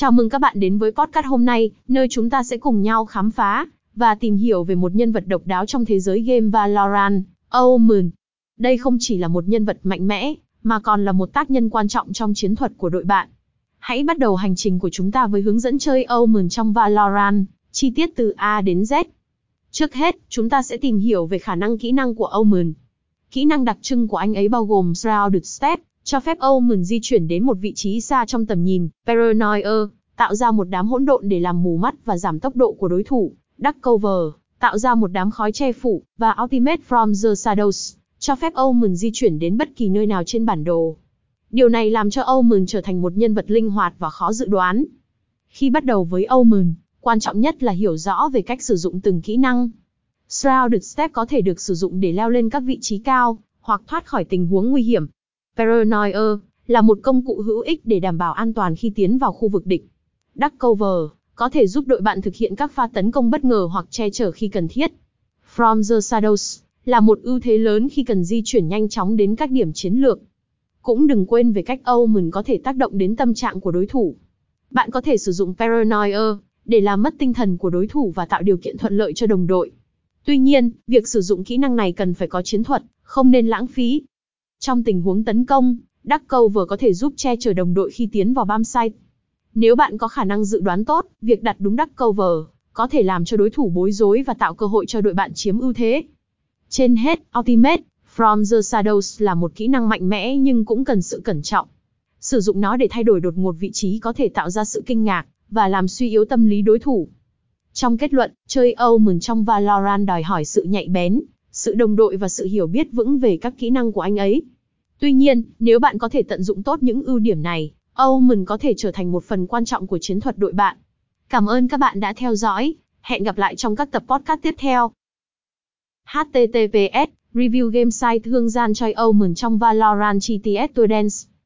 Chào mừng các bạn đến với podcast hôm nay, nơi chúng ta sẽ cùng nhau khám phá và tìm hiểu về một nhân vật độc đáo trong thế giới game Valorant, oh Omen. Đây không chỉ là một nhân vật mạnh mẽ, mà còn là một tác nhân quan trọng trong chiến thuật của đội bạn. Hãy bắt đầu hành trình của chúng ta với hướng dẫn chơi oh Omen trong Valorant, chi tiết từ A đến Z. Trước hết, chúng ta sẽ tìm hiểu về khả năng kỹ năng của oh Omen. Kỹ năng đặc trưng của anh ấy bao gồm Shrouded Step, cho phép Omen di chuyển đến một vị trí xa trong tầm nhìn, Paranoia, tạo ra một đám hỗn độn để làm mù mắt và giảm tốc độ của đối thủ, Dark Cover, tạo ra một đám khói che phủ, và Ultimate from the Shadows, cho phép Omen di chuyển đến bất kỳ nơi nào trên bản đồ. Điều này làm cho Omen trở thành một nhân vật linh hoạt và khó dự đoán. Khi bắt đầu với Omen, quan trọng nhất là hiểu rõ về cách sử dụng từng kỹ năng. Shrouded Step có thể được sử dụng để leo lên các vị trí cao, hoặc thoát khỏi tình huống nguy hiểm. Paranoia là một công cụ hữu ích để đảm bảo an toàn khi tiến vào khu vực địch. Duck Cover có thể giúp đội bạn thực hiện các pha tấn công bất ngờ hoặc che chở khi cần thiết. From the Shadows là một ưu thế lớn khi cần di chuyển nhanh chóng đến các điểm chiến lược. Cũng đừng quên về cách Omen có thể tác động đến tâm trạng của đối thủ. Bạn có thể sử dụng Paranoia để làm mất tinh thần của đối thủ và tạo điều kiện thuận lợi cho đồng đội. Tuy nhiên, việc sử dụng kỹ năng này cần phải có chiến thuật, không nên lãng phí. Trong tình huống tấn công, đắc câu vừa có thể giúp che chở đồng đội khi tiến vào bam site. Nếu bạn có khả năng dự đoán tốt, việc đặt đúng Dark Cover có thể làm cho đối thủ bối rối và tạo cơ hội cho đội bạn chiếm ưu thế. Trên hết, Ultimate From the Shadows là một kỹ năng mạnh mẽ nhưng cũng cần sự cẩn trọng. Sử dụng nó để thay đổi đột ngột vị trí có thể tạo ra sự kinh ngạc và làm suy yếu tâm lý đối thủ. Trong kết luận, chơi Omen trong Valorant đòi hỏi sự nhạy bén, sự đồng đội và sự hiểu biết vững về các kỹ năng của anh ấy. Tuy nhiên, nếu bạn có thể tận dụng tốt những ưu điểm này, Omen có thể trở thành một phần quan trọng của chiến thuật đội bạn. Cảm ơn các bạn đã theo dõi. Hẹn gặp lại trong các tập podcast tiếp theo. HTTPS Review Game Site Hương gian choi Omen trong Valorant GTS Tour Dance